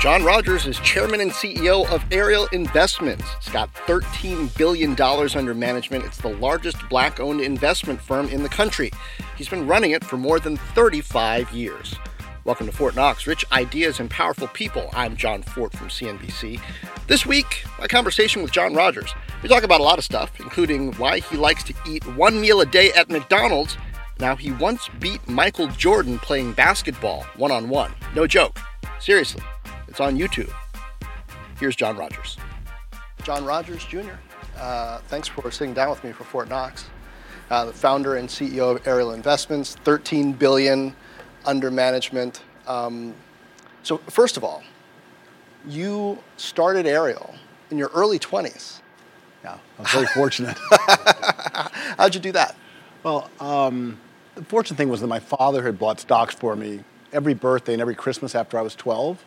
John Rogers is chairman and CEO of Ariel Investments. It's got $13 billion under management. It's the largest black owned investment firm in the country. He's been running it for more than 35 years. Welcome to Fortt Knox, rich ideas and powerful people. I'm Jon Fortt from CNBC. This week, my conversation with John Rogers. We talk about a lot of stuff, including why he likes to eat one meal a day at McDonald's. Now, he once beat Michael Jordan playing basketball one on one. No joke. Seriously. It's on YouTube. Here's John Rogers. John Rogers Jr., uh, thanks for sitting down with me for Fortt Knox. Uh, the founder and CEO of Ariel Investments, 13 billion under management. Um, so first of all, you started Ariel in your early 20s. Yeah, I was very fortunate. How'd you do that? Well, um, the fortunate thing was that my father had bought stocks for me every birthday and every Christmas after I was 12.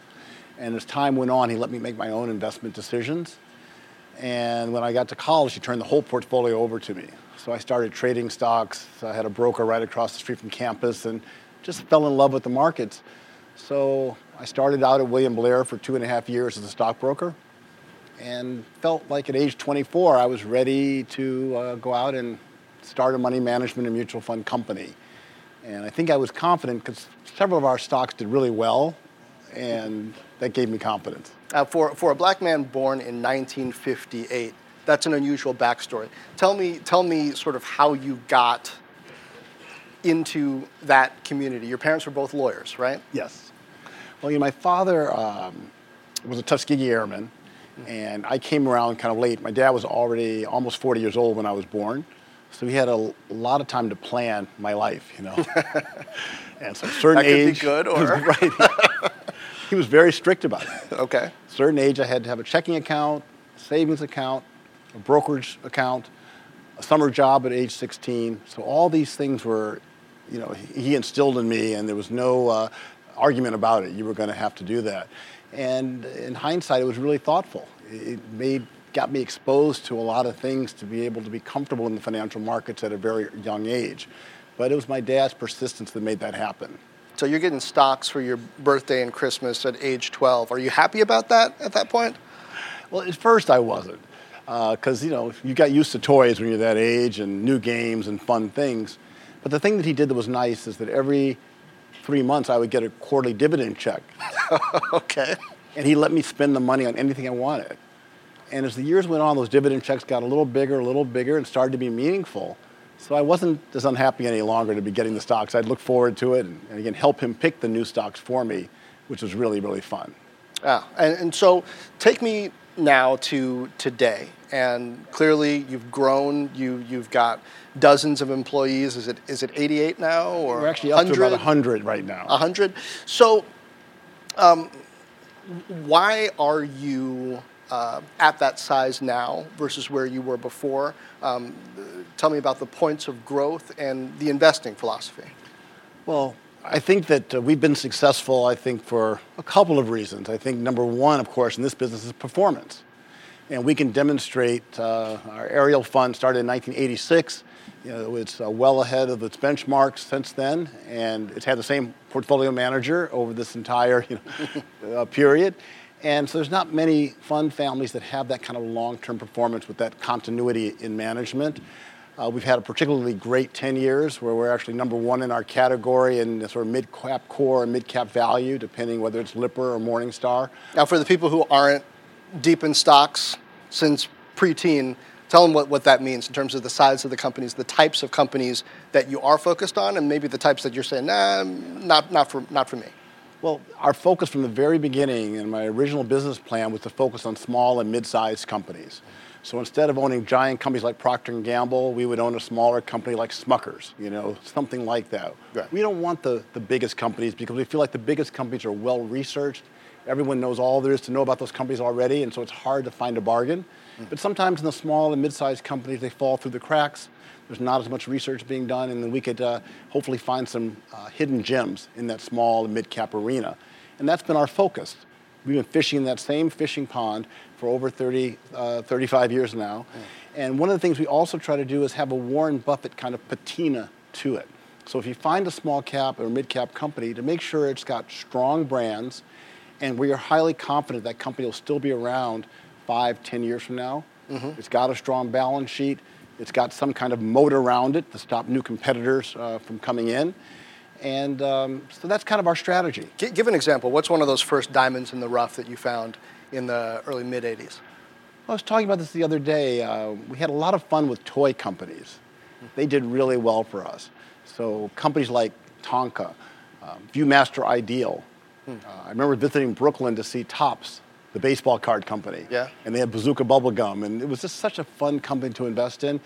And as time went on, he let me make my own investment decisions. And when I got to college, he turned the whole portfolio over to me. So I started trading stocks. I had a broker right across the street from campus and just fell in love with the markets. So I started out at William Blair for two and a half years as a stockbroker and felt like at age 24 I was ready to uh, go out and start a money management and mutual fund company. And I think I was confident because several of our stocks did really well and that gave me confidence. Uh, for, for a black man born in 1958, that's an unusual backstory. Tell me, tell me sort of how you got into that community. Your parents were both lawyers, right? Yes. Well, you know, my father um, was a Tuskegee Airman, and I came around kind of late. My dad was already almost 40 years old when I was born, so he had a, a lot of time to plan my life, you know. and so, certain that age, could be good, or right he was very strict about it. okay. Certain age, I had to have a checking account, a savings account, a brokerage account, a summer job at age 16. So all these things were, you know, he instilled in me, and there was no uh, argument about it. You were going to have to do that. And in hindsight, it was really thoughtful. It made got me exposed to a lot of things to be able to be comfortable in the financial markets at a very young age. But it was my dad's persistence that made that happen. So you're getting stocks for your birthday and Christmas at age 12. Are you happy about that at that point? Well, at first I wasn't, because uh, you know you got used to toys when you're that age and new games and fun things. But the thing that he did that was nice is that every three months I would get a quarterly dividend check. okay. And he let me spend the money on anything I wanted. And as the years went on, those dividend checks got a little bigger, a little bigger, and started to be meaningful. So I wasn't as unhappy any longer to be getting the stocks. I'd look forward to it and, and again help him pick the new stocks for me, which was really, really fun. Yeah, and, and so take me now to today. And clearly you've grown, you, you've got dozens of employees. Is it, is it 88 now? Or We're actually up 100? to about 100 right now. 100? So um, why are you uh, at that size now versus where you were before? Um, tell me about the points of growth and the investing philosophy. Well, I think that uh, we've been successful, I think, for a couple of reasons. I think number one, of course, in this business is performance. And we can demonstrate uh, our Ariel fund started in 1986. You know, it's uh, well ahead of its benchmarks since then, and it's had the same portfolio manager over this entire you know, uh, period. And so there's not many fund families that have that kind of long-term performance with that continuity in management. Uh, we've had a particularly great 10 years where we're actually number one in our category in sort of mid-cap core and mid-cap value, depending whether it's Lipper or Morningstar. Now, for the people who aren't deep in stocks since pre-teen, tell them what, what that means in terms of the size of the companies, the types of companies that you are focused on, and maybe the types that you're saying, nah, not, not, for, not for me. Well, our focus from the very beginning and my original business plan was to focus on small and mid-sized companies. So instead of owning giant companies like Procter & Gamble, we would own a smaller company like Smuckers, you know, something like that. Right. We don't want the, the biggest companies because we feel like the biggest companies are well researched. Everyone knows all there is to know about those companies already, and so it's hard to find a bargain. Mm-hmm. But sometimes in the small and mid-sized companies, they fall through the cracks. There's not as much research being done, and then we could uh, hopefully find some uh, hidden gems in that small and mid-cap arena. And that's been our focus. We've been fishing in that same fishing pond for over 30, uh, 35 years now. Mm. And one of the things we also try to do is have a Warren Buffett kind of patina to it. So if you find a small cap or mid cap company, to make sure it's got strong brands And we are highly confident that company will still be around five, ten years from now. Mm-hmm. It's got a strong balance sheet. It's got some kind of moat around it to stop new competitors uh, from coming in. And um, so that's kind of our strategy. G- give an example. What's one of those first diamonds in the rough that you found in the early mid 80s? I was talking about this the other day. Uh, we had a lot of fun with toy companies. They did really well for us. So companies like Tonka, um, Viewmaster Ideal. Hmm. Uh, I remember visiting Brooklyn to see Topps, the baseball card company. Yeah. And they had Bazooka Bubble Gum, and it was just such a fun company to invest in.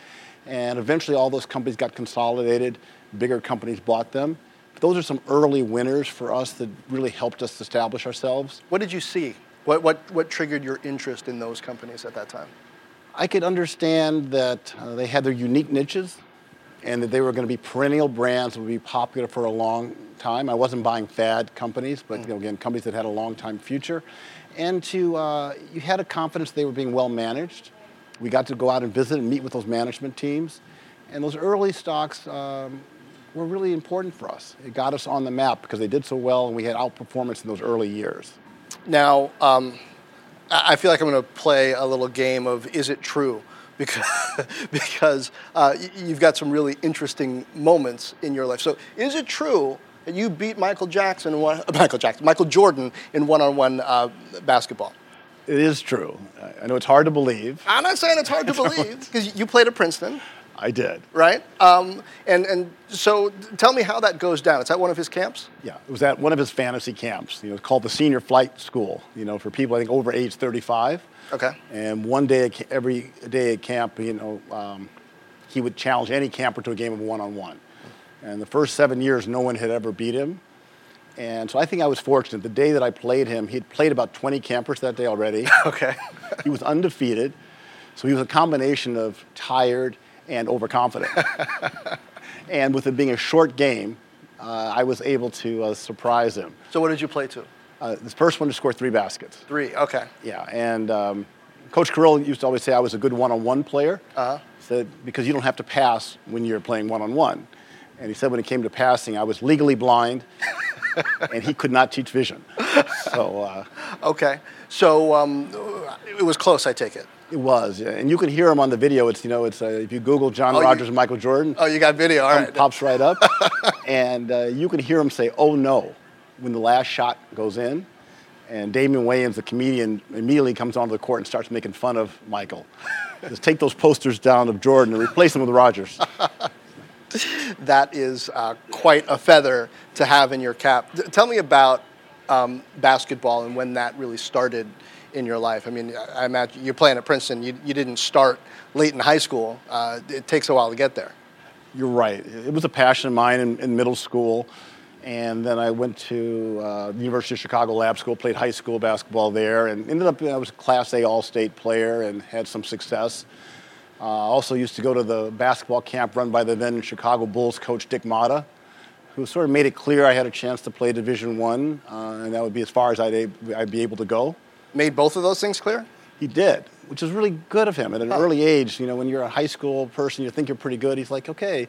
And eventually, all those companies got consolidated. Bigger companies bought them. But those are some early winners for us that really helped us establish ourselves. What did you see? What, what, what triggered your interest in those companies at that time? I could understand that uh, they had their unique niches and that they were going to be perennial brands that would be popular for a long time. I wasn't buying fad companies, but you know, again, companies that had a long time future. And to uh, you had a confidence they were being well managed. We got to go out and visit and meet with those management teams, and those early stocks um, were really important for us. It got us on the map because they did so well, and we had outperformance in those early years. Now, um, I feel like I'm going to play a little game of is it true? Because because uh, you've got some really interesting moments in your life. So, is it true that you beat Michael Jackson, one, Michael Jackson, Michael Jordan in one-on-one uh, basketball? It is true. I know it's hard to believe. I'm not saying it's hard to believe because you played at Princeton. I did. Right? Um, and, and so tell me how that goes down. Is that one of his camps? Yeah, it was at one of his fantasy camps. You know, it's called the Senior Flight School, you know, for people, I think, over age 35. Okay. And one day, every day at camp, you know, um, he would challenge any camper to a game of one-on-one. And the first seven years, no one had ever beat him. And so I think I was fortunate. The day that I played him, he'd played about 20 campers that day already. okay. he was undefeated. So he was a combination of tired and overconfident. and with it being a short game, uh, I was able to uh, surprise him. So what did you play to? Uh, the first one to score three baskets. Three, okay. Yeah, and um, Coach Carril used to always say I was a good one-on-one player. Uh-huh. Said because you don't have to pass when you're playing one-on-one. And he said when it came to passing, I was legally blind, and he could not teach vision. So. Uh, okay, so um, it was close. I take it. It was, yeah. and you can hear him on the video. It's you know, it's uh, if you Google John oh, Rogers you, and Michael Jordan. Oh, you got video. All right, pops right up, and uh, you can hear him say, "Oh no," when the last shot goes in, and Damon Wayans, the comedian, immediately comes onto the court and starts making fun of Michael. Just take those posters down of Jordan and replace them with Rogers. that is uh, quite a feather to have in your cap. Tell me about um, basketball and when that really started in your life. I mean, I imagine you're playing at Princeton. You, you didn't start late in high school. Uh, it takes a while to get there. You're right. It was a passion of mine in, in middle school. And then I went to uh, the University of Chicago Lab School, played high school basketball there, and ended up, I was a Class A All State player and had some success. Uh, also used to go to the basketball camp run by the then Chicago Bulls coach Dick Motta, who sort of made it clear I had a chance to play Division One, uh, and that would be as far as I'd, I'd be able to go. Made both of those things clear? He did, which is really good of him at an huh. early age. You know, when you're a high school person, you think you're pretty good. He's like, okay,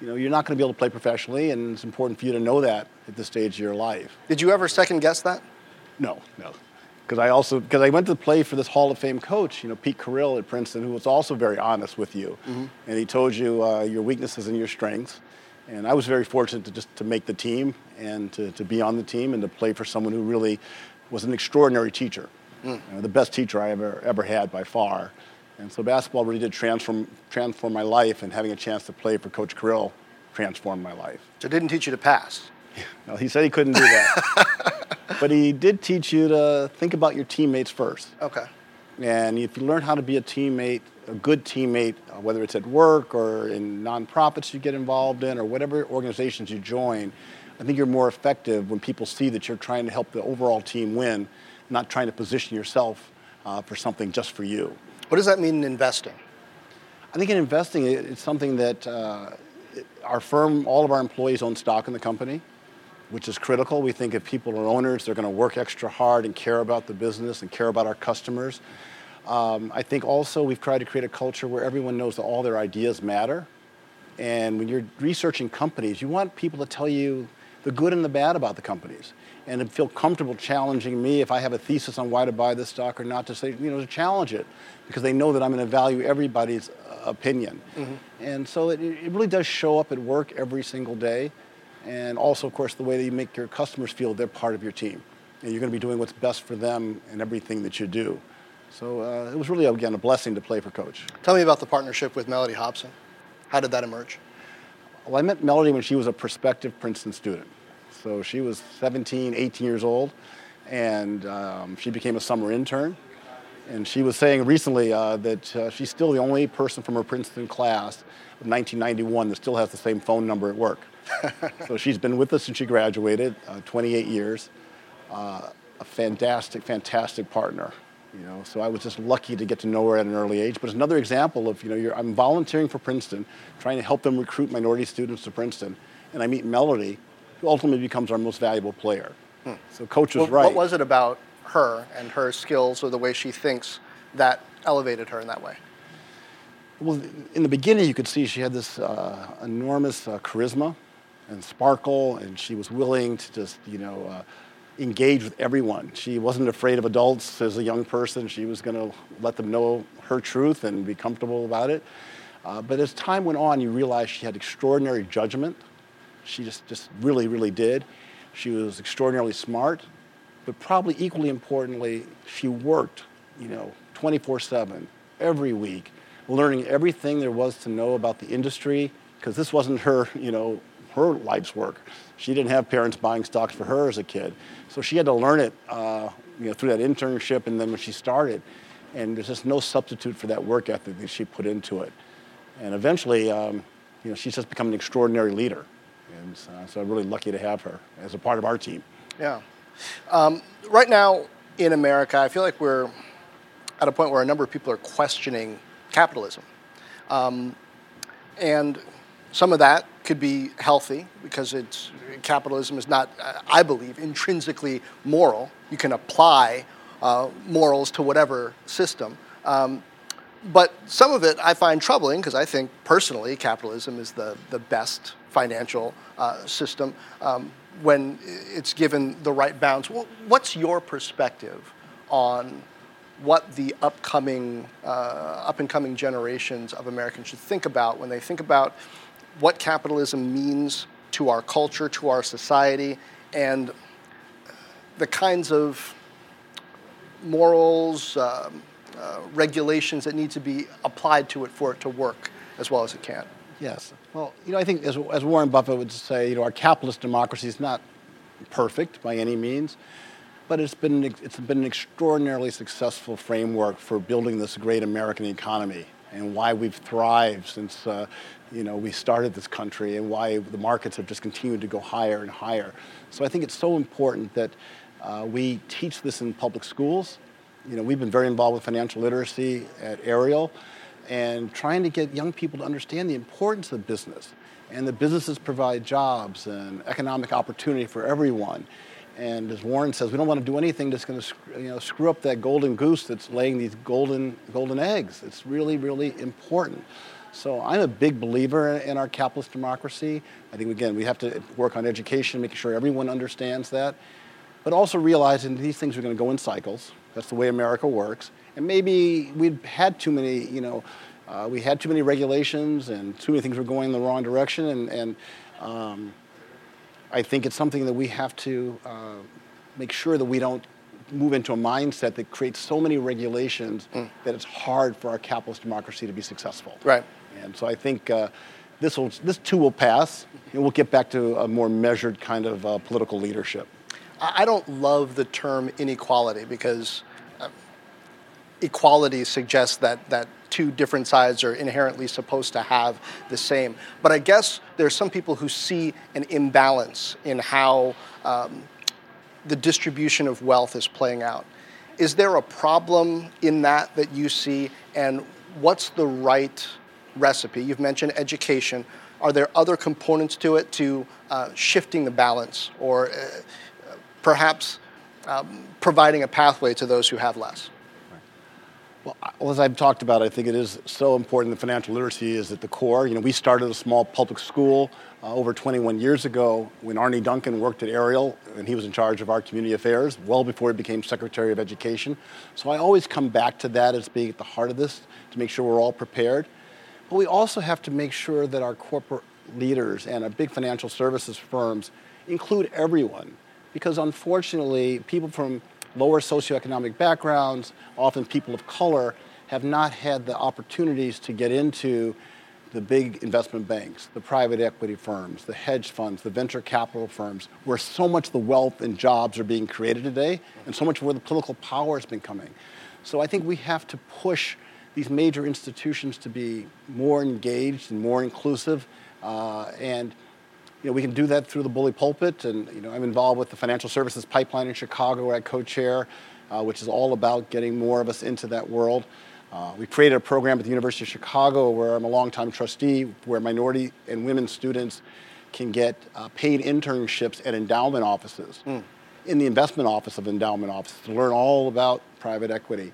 you know, you're not going to be able to play professionally, and it's important for you to know that at this stage of your life. Did you ever second guess that? No, no. Because I also because I went to play for this Hall of Fame coach, you know, Pete Carril at Princeton, who was also very honest with you, mm-hmm. and he told you uh, your weaknesses and your strengths. And I was very fortunate to just to make the team and to, to be on the team and to play for someone who really was an extraordinary teacher, mm. you know, the best teacher I ever ever had by far. And so basketball really did transform, transform my life, and having a chance to play for Coach Carril transformed my life. So it didn't teach you to pass? No, he said he couldn't do that. but he did teach you to think about your teammates first. Okay. And if you learn how to be a teammate, a good teammate, uh, whether it's at work or in nonprofits you get involved in or whatever organizations you join, I think you're more effective when people see that you're trying to help the overall team win, not trying to position yourself uh, for something just for you. What does that mean in investing? I think in investing, it's something that uh, our firm, all of our employees own stock in the company, which is critical. We think if people are owners, they're going to work extra hard and care about the business and care about our customers. Um, I think also we've tried to create a culture where everyone knows that all their ideas matter. And when you're researching companies, you want people to tell you the good and the bad about the companies, and to feel comfortable challenging me if I have a thesis on why to buy this stock or not to say, you know, to challenge it, because they know that I'm going to value everybody's uh, opinion. Mm-hmm. And so it, it really does show up at work every single day, and also, of course, the way that you make your customers feel they're part of your team, and you're going to be doing what's best for them in everything that you do. So uh, it was really, again, a blessing to play for Coach. Tell me about the partnership with Mellody Hobson. How did that emerge? Well, I met Mellody when she was a prospective Princeton student. So she was 17, 18 years old, and um, she became a summer intern. And she was saying recently uh, that uh, she's still the only person from her Princeton class of 1991 that still has the same phone number at work. so she's been with us since she graduated, uh, 28 years. Uh, a fantastic, fantastic partner. You know, so I was just lucky to get to know her at an early age. But it's another example of, you know, I'm volunteering for Princeton, trying to help them recruit minority students to Princeton, and I meet Mellody, who ultimately becomes our most valuable player. Hmm. So coach was well, right. What was it about her and her skills or the way she thinks that elevated her in that way? Well, in the beginning, you could see she had this uh, enormous uh, charisma and sparkle, and she was willing to just, you know, uh, engage with everyone. She wasn't afraid of adults as a young person. She was going to let them know her truth and be comfortable about it. Uh, but as time went on, you realized she had extraordinary judgment. She just, just really, really did. She was extraordinarily smart, but probably equally importantly, she worked, you know, 24/7 every week, learning everything there was to know about the industry because this wasn't her, you know, her life's work. She didn't have parents buying stocks for her as a kid. So she had to learn it uh, you know, through that internship and then when she started. And there's just no substitute for that work ethic that she put into it. And eventually, um, you know, she's just become an extraordinary leader. And uh, so I'm really lucky to have her as a part of our team. Yeah. Um, right now in America, I feel like we're at a point where a number of people are questioning capitalism. Um, and some of that could be healthy because it's capitalism is not, I believe, intrinsically moral. You can apply uh, morals to whatever system. Um, but some of it I find troubling because I think personally capitalism is the, the best financial uh, system um, when it's given the right balance. What's your perspective on what the upcoming, uh, up and coming generations of Americans should think about when they think about what capitalism means to our culture, to our society, and the kinds of morals, um, uh, regulations that need to be applied to it for it to work as well as it can. Yes. Well, you know, I think as, as Warren Buffett would say, you know, our capitalist democracy is not perfect by any means, but it's been, it's been an extraordinarily successful framework for building this great American economy and why we've thrived since uh, you know we started this country and why the markets have just continued to go higher and higher. So I think it's so important that uh, we teach this in public schools. You know, we've been very involved with financial literacy at Ariel and trying to get young people to understand the importance of business and the businesses provide jobs and economic opportunity for everyone. And as Warren says, we don't want to do anything that's going to you know, screw up that golden goose that's laying these golden, golden eggs. It's really, really important. So I'm a big believer in our capitalist democracy. I think, again, we have to work on education, making sure everyone understands that, but also realizing these things are going to go in cycles. That's the way America works. And maybe we'd had too many, you know, uh, we had too many regulations and too many things were going in the wrong direction. And, and um, I think it's something that we have to uh, make sure that we don't move into a mindset that creates so many regulations mm. that it's hard for our capitalist democracy to be successful. Right. And so I think uh, this will this too will pass, and we'll get back to a more measured kind of uh, political leadership. I don't love the term inequality because uh, equality suggests that that two different sides are inherently supposed to have the same. But I guess there's some people who see an imbalance in how um, the distribution of wealth is playing out. Is there a problem in that that you see, and what's the right recipe? You've mentioned education. Are there other components to it to uh, shifting the balance, or uh, perhaps um, providing a pathway to those who have less? Well, as I've talked about, I think it is so important that financial literacy is at the core. You know, we started a small public school uh, over 21 years ago when Arne Duncan worked at Ariel and he was in charge of our community affairs well before he became Secretary of Education. So I always come back to that as being at the heart of this to make sure we're all prepared. But we also have to make sure that our corporate leaders and our big financial services firms include everyone because unfortunately people from lower socioeconomic backgrounds, often people of color, have not had the opportunities to get into the big investment banks, the private equity firms, the hedge funds, the venture capital firms, where so much of the wealth and jobs are being created today, and so much of where the political power has been coming. So I think we have to push these major institutions to be more engaged and more inclusive, uh, and you know, we can do that through the bully pulpit, and you know, I'm involved with the financial services pipeline in Chicago, where I co-chair, uh, which is all about getting more of us into that world. Uh, we created a program at the University of Chicago, where I'm a longtime trustee, where minority and women students can get uh, paid internships at endowment offices, mm. in the investment office of endowment offices, to learn all about private equity.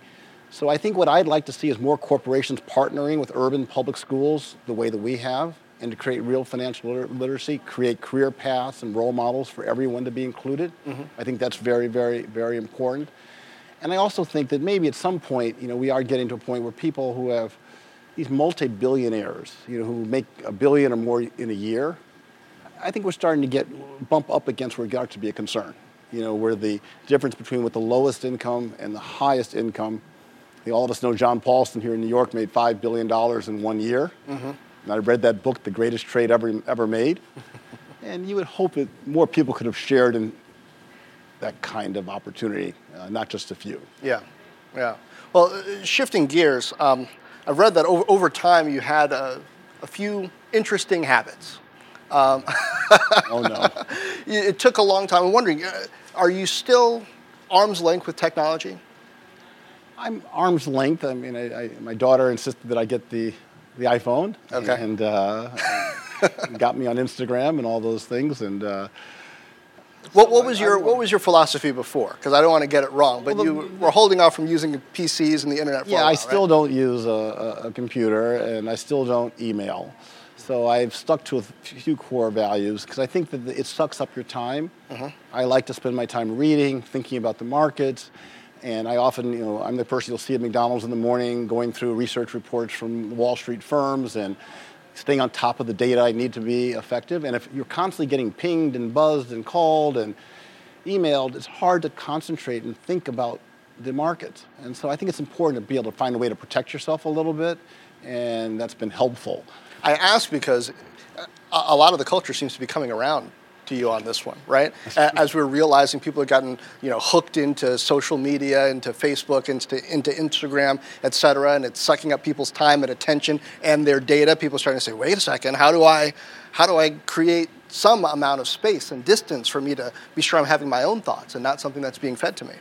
So I think what I'd like to see is more corporations partnering with urban public schools the way that we have and to create real financial literacy, create career paths and role models for everyone to be included. Mm-hmm. I think that's very, very, very important. And I also think that maybe at some point, you know, we are getting to a point where people who have these multi-billionaires, you know, who make a billion or more in a year, I think we're starting to get bump up against where it got to be a concern. You know, where the difference between what the lowest income and the highest income. all of us know John Paulson here in New York made five billion dollars in one year. Mm-hmm. And I read that book, The Greatest Trade Ever, ever Made. and you would hope that more people could have shared in that kind of opportunity, uh, not just a few. Yeah, yeah. Well, uh, shifting gears, um, I've read that over, over time you had a, a few interesting habits. Um, oh no! it took a long time. I'm wondering, uh, are you still arm's length with technology? I'm arm's length. I mean, I, I, my daughter insisted that I get the the iPhone. Okay. And uh, got me on Instagram and all those things. And uh, what, what was your what was your philosophy before? Because I don't want to get it wrong, but well, the, you were holding off from using PCs and the internet. yeah, I still right? don't use a, a, computer, and I still don't email. So I've stuck to a few core values because I think that it sucks up your time. Uh-huh. I like to spend my time reading, thinking about the markets, and I often, you know, I'm the person you'll see at McDonald's in the morning going through research reports from Wall Street firms and staying on top of the data I need to be effective. And if you're constantly getting pinged and buzzed and called and emailed, it's hard to concentrate and think about the market. And so I think it's important to be able to find a way to protect yourself a little bit, and that's been helpful. I ask because a lot of the culture seems to be coming around to you on this one, right? As we're realizing people have gotten, you know, hooked into social media, into Facebook, into, into Instagram, et cetera, and it's sucking up people's time and attention and their data. People are starting to say, wait a second, how do I, how do I create some amount of space and distance for me to be sure I'm having my own thoughts and not something that's being fed to me?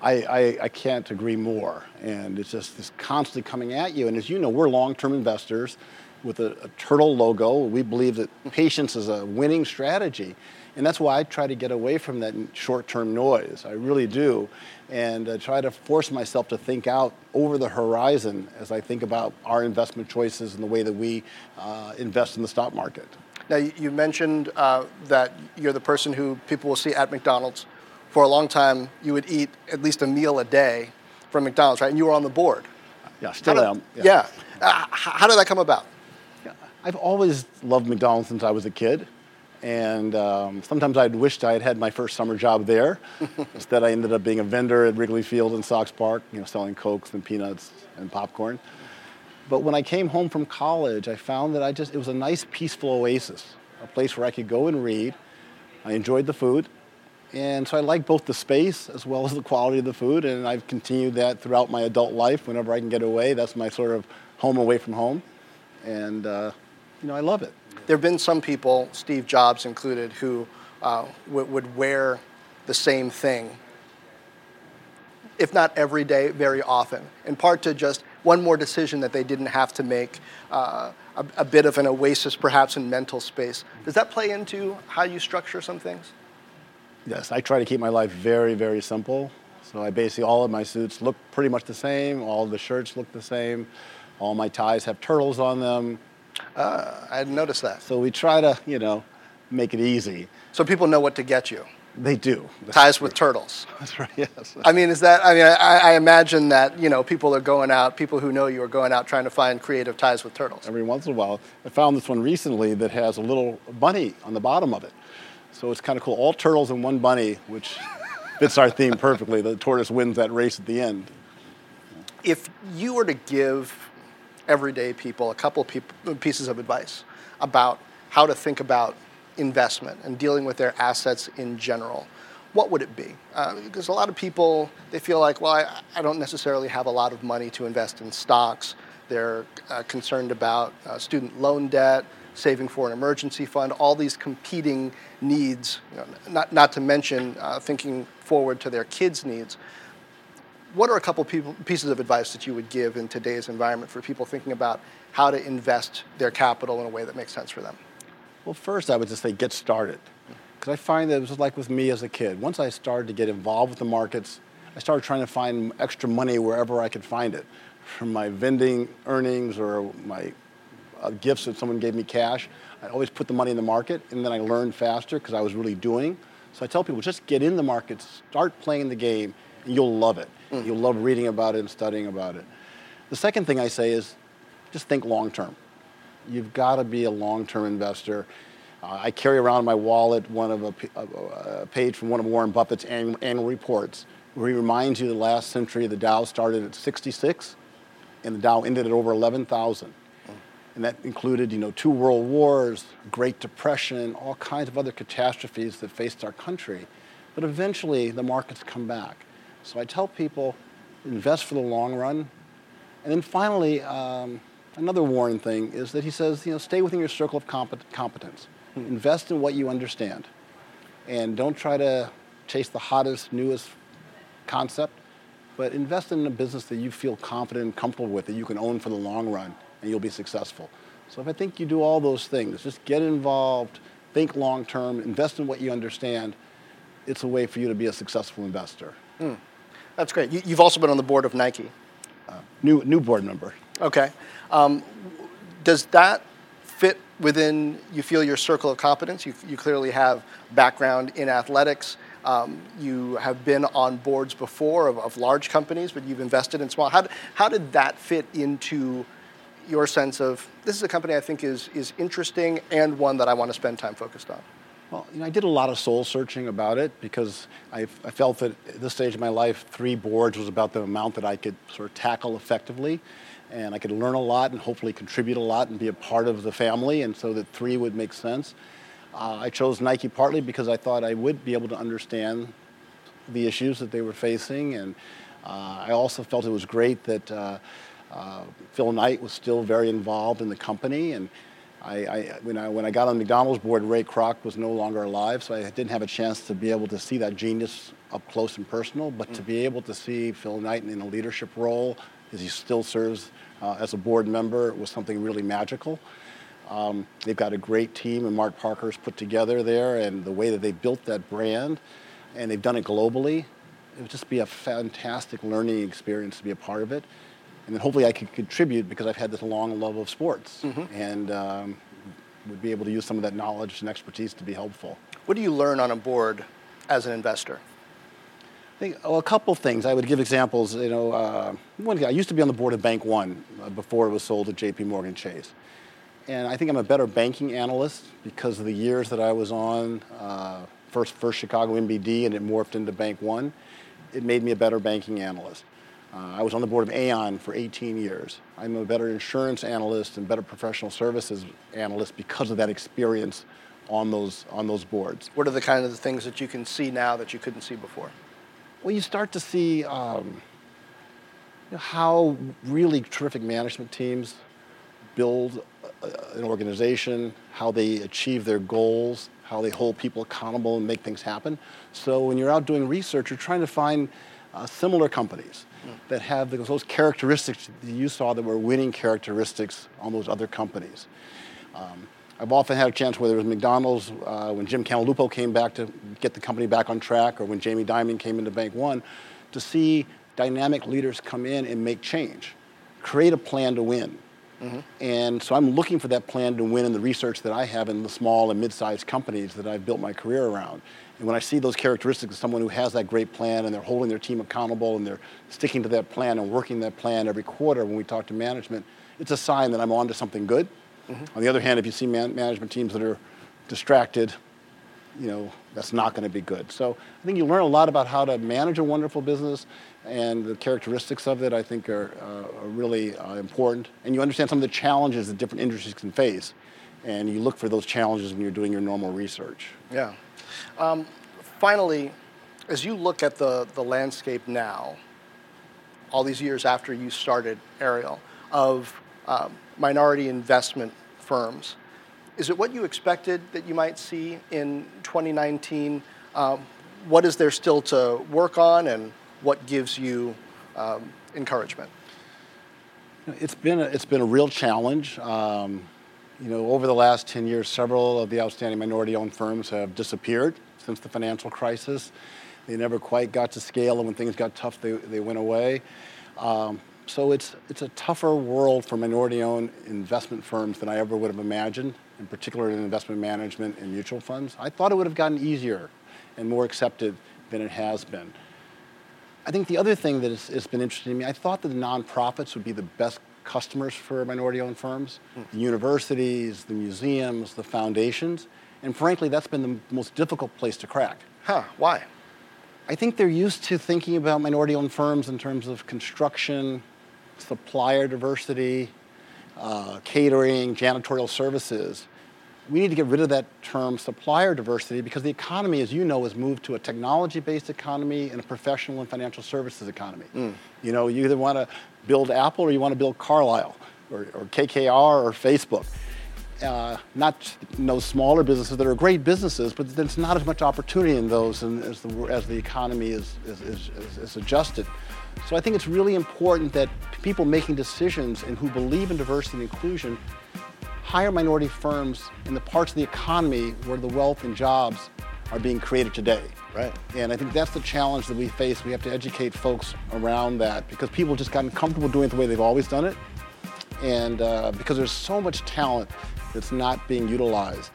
I, I, I, can't agree more. And it's just this constantly coming at you. And as you know, we're long term investors with a, a, turtle logo. We believe that patience is a winning strategy. And that's why I try to get away from that short term noise. I really do. And uh, try to force myself to think out over the horizon as I think about our investment choices and the way that we uh, invest in the stock market. Now, you mentioned uh, that you're the person who people will see at McDonald's. For a long time, you would eat at least a meal a day from McDonald's, right? And you were on the board. Yeah, still did, am. Yeah. yeah. Uh, how did that come about? I've always loved McDonald's since I was a kid. And um, sometimes I'd wished I had had my first summer job there. Instead, I ended up being a vendor at Wrigley Field in Sox Park, you know, selling Cokes and peanuts and popcorn. But when I came home from college, I found that I just, it was a nice, peaceful oasis, a place where I could go and read. I enjoyed the food. And so I like both the space as well as the quality of the food. And I've continued that throughout my adult life. Whenever I can get away, that's my sort of home away from home. And uh, you know, I love it. There have been some people, Steve Jobs included, who uh, w- would wear the same thing, if not every day, very often, in part to just one more decision that they didn't have to make, uh, a, a bit of an oasis perhaps in mental space. Does that play into how you structure some things? Yes, I try to keep my life very, very simple. So I basically, all of my suits look pretty much the same. All the shirts look the same. All my ties have turtles on them. Uh, I hadn't noticed that. So we try to, you know, make it easy. So people know what to get you. They do. That's ties true. with turtles. That's right. Yes. I mean, is that? I mean, I, I, imagine that you know people are going out. People who know you are going out trying to find creative ties with turtles. Every once in a while, I found this one recently that has a little bunny on the bottom of it. So it's kind of cool. All turtles and one bunny, which fits our theme perfectly. The tortoise wins that race at the end. If you were to give everyday people a couple pieces of advice about how to think about investment and dealing with their assets in general, what would it be? Uh, because a lot of people, they feel like, well, I, I, don't necessarily have a lot of money to invest in stocks. They're uh, concerned about uh, student loan debt, saving for an emergency fund, all these competing needs, you know, not, not to mention uh, thinking forward to their kids' needs. What are a couple people, pieces of advice that you would give in today's environment for people thinking about how to invest their capital in a way that makes sense for them? Well, first, I would just say get started. Because I find that it was like with me as a kid. Once I started to get involved with the markets, I started trying to find extra money wherever I could find it. From my vending earnings or my uh, gifts that someone gave me cash, I always put the money in the market, and then I learned faster because I was really doing. So I tell people just get in the markets, start playing the game, you'll love it. Mm. You'll love reading about it and studying about it. The second thing I say is just think long term. You've got to be a long-term investor. Uh, I carry around in my wallet one of a, a, a, page from one of Warren Buffett's annual, annual reports where he reminds you the last century the Dow started at 66 and the Dow ended at over 11,000. And that included, you know, two world wars, Great Depression, all kinds of other catastrophes that faced our country. But eventually, the markets come back. So I tell people, invest for the long run. And then finally, um, another Warren thing is that he says, you know, stay within your circle of competence. Hmm. Invest in what you understand. And don't try to chase the hottest, newest concept, but invest in a business that you feel confident and comfortable with, that you can own for the long run, and you'll be successful. So if I think you do all those things, just get involved, think long term, invest in what you understand, it's a way for you to be a successful investor. Hmm. That's great. You, have also been on the board of Nike. Uh, new, new board member. Okay. Um, does that fit within, you feel, your circle of competence? You, you clearly have background in athletics. Um, you have been on boards before of, of, large companies, but you've invested in small. How, how did that fit into your sense of this is a company I think is, is interesting and one that I want to spend time focused on? Well, you know, I did a lot of soul searching about it because I, I, felt that at this stage of my life, three boards was about the amount that I could sort of tackle effectively. And I could learn a lot and hopefully contribute a lot and be a part of the family, and so that three would make sense. Uh, I chose Nike partly because I thought I would be able to understand the issues that they were facing, and uh, I also felt it was great that uh, uh Phil Knight was still very involved in the company, and I, I, when, I, when I got on McDonald's board, Ray Kroc was no longer alive, so I didn't have a chance to be able to see that genius up close and personal, but mm. to be able to see Phil Knight in a leadership role as he still serves uh, as a board member was something really magical. Um, they've got a great team, and Mark Parker's put together there, and the way that they built that brand, and they've done it globally. It would just be a fantastic learning experience to be a part of it. And then hopefully I could contribute because I've had this long love of sports mm-hmm. and um, would be able to use some of that knowledge and expertise to be helpful. What do you learn on a board as an investor? I think, well, a couple things. I would give examples. You know, uh, one, I used to be on the board of Bank One uh, before it was sold to J.P. Morgan Chase, and I think I'm a better banking analyst because of the years that I was on. Uh, first, first Chicago NBD, and it morphed into Bank One. It made me a better banking analyst. Uh, I was on the board of Aon for 18 years. I'm a better insurance analyst and better professional services analyst because of that experience on those on those boards. What are the kind of the things that you can see now that you couldn't see before? Well, you start to see um, how really terrific management teams build a, an organization, how they achieve their goals, how they hold people accountable and make things happen. So when you're out doing research, you're trying to find uh, similar companies that have those characteristics that you saw that were winning characteristics on those other companies. Um, I've often had a chance, whether it was McDonald's, uh, when Jim Cantalupo came back to get the company back on track, or when Jamie Dimon came into Bank One, to see dynamic leaders come in and make change, create a plan to win. Mm-hmm. And so I'm looking for that plan to win in the research that I have in the small and mid-sized companies that I've built my career around. And when I see those characteristics of someone who has that great plan and they're holding their team accountable and they're sticking to that plan and working that plan every quarter when we talk to management, it's a sign that I'm on to something good. Mm-hmm. On the other hand, if you see man- management teams that are distracted, you know, that's not going to be good. So I think you learn a lot about how to manage a wonderful business and the characteristics of it I think are, uh, are really uh, important. And you understand some of the challenges that different industries can face. And you look for those challenges when you're doing your normal research. Yeah. Um, finally, as you look at the, the landscape now, all these years after you started Ariel, of um, minority investment firms, is it what you expected that you might see in 2019? Um, what is there still to work on, and what gives you um, encouragement? It's been a, it's been a real challenge. Um, you know, over the last 10 years, several of the outstanding minority-owned firms have disappeared since the financial crisis. They never quite got to scale, and when things got tough, they, they went away. Um, so it's, it's a tougher world for minority-owned investment firms than I ever would have imagined, in particular in investment management and mutual funds. I thought it would have gotten easier and more accepted than it has been. I think the other thing that has been interesting to me, I thought that the nonprofits would be the best customers for minority-owned firms, mm. the universities, the museums, the foundations, and frankly, that's been the most difficult place to crack. Huh, why? I think they're used to thinking about minority-owned firms in terms of construction, supplier diversity, uh, catering, janitorial services we need to get rid of that term supplier diversity because the economy, as you know, has moved to a technology-based economy and a professional and financial services economy. Mm. You know, you either want to build Apple or you want to build Carlyle or, or KKR or Facebook. Uh, not those smaller businesses that are great businesses, but there's not as much opportunity in those as, the, as the economy is, is, is, is adjusted. So I think it's really important that people making decisions and who believe in diversity and inclusion hire minority firms in the parts of the economy where the wealth and jobs are being created today. Right. And I think that's the challenge that we face. We have to educate folks around that because people just gotten comfortable doing it the way they've always done it. And uh, because there's so much talent that's not being utilized.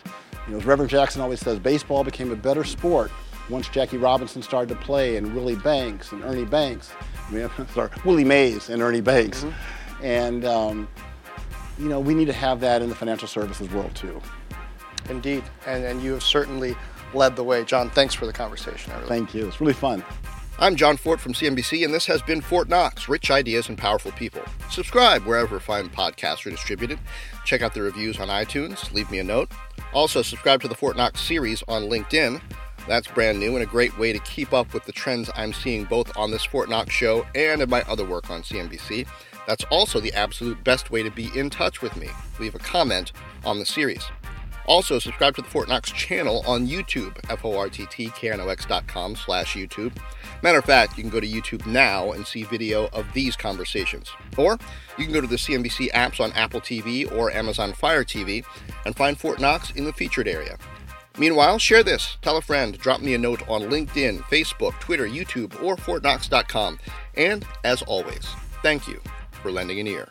You know, as Reverend Jackson always says, baseball became a better sport once Jackie Robinson started to play and Willie Banks and Ernie Banks. I mean, sorry, Willie Mays and Ernie Banks. Mm-hmm. And um, you know, we need to have that in the financial services world too. Indeed, and, and you have certainly led the way. John, thanks for the conversation. Really Thank you. It's really fun. I'm Jon Fortt from CNBC, and this has been Fortt Knox Rich Ideas and Powerful People. Subscribe wherever fine podcasts are distributed. Check out the reviews on iTunes. Leave me a note. Also, subscribe to the Fortt Knox series on LinkedIn. That's brand new and a great way to keep up with the trends I'm seeing both on this Fortt Knox show and in my other work on CNBC. That's also the absolute best way to be in touch with me. Leave a comment on the series. Also, subscribe to the Fortt Knox channel on YouTube, F-O-R-T-T-K-N-O-X.com slash YouTube. Matter of fact, you can go to YouTube now and see video of these conversations. Or you can go to the CNBC apps on Apple TV or Amazon Fire TV and find Fortt Knox in the featured area. Meanwhile, share this, tell a friend, drop me a note on LinkedIn, Facebook, Twitter, YouTube, or ForttKnox.com. And as always, thank you for lending an ear.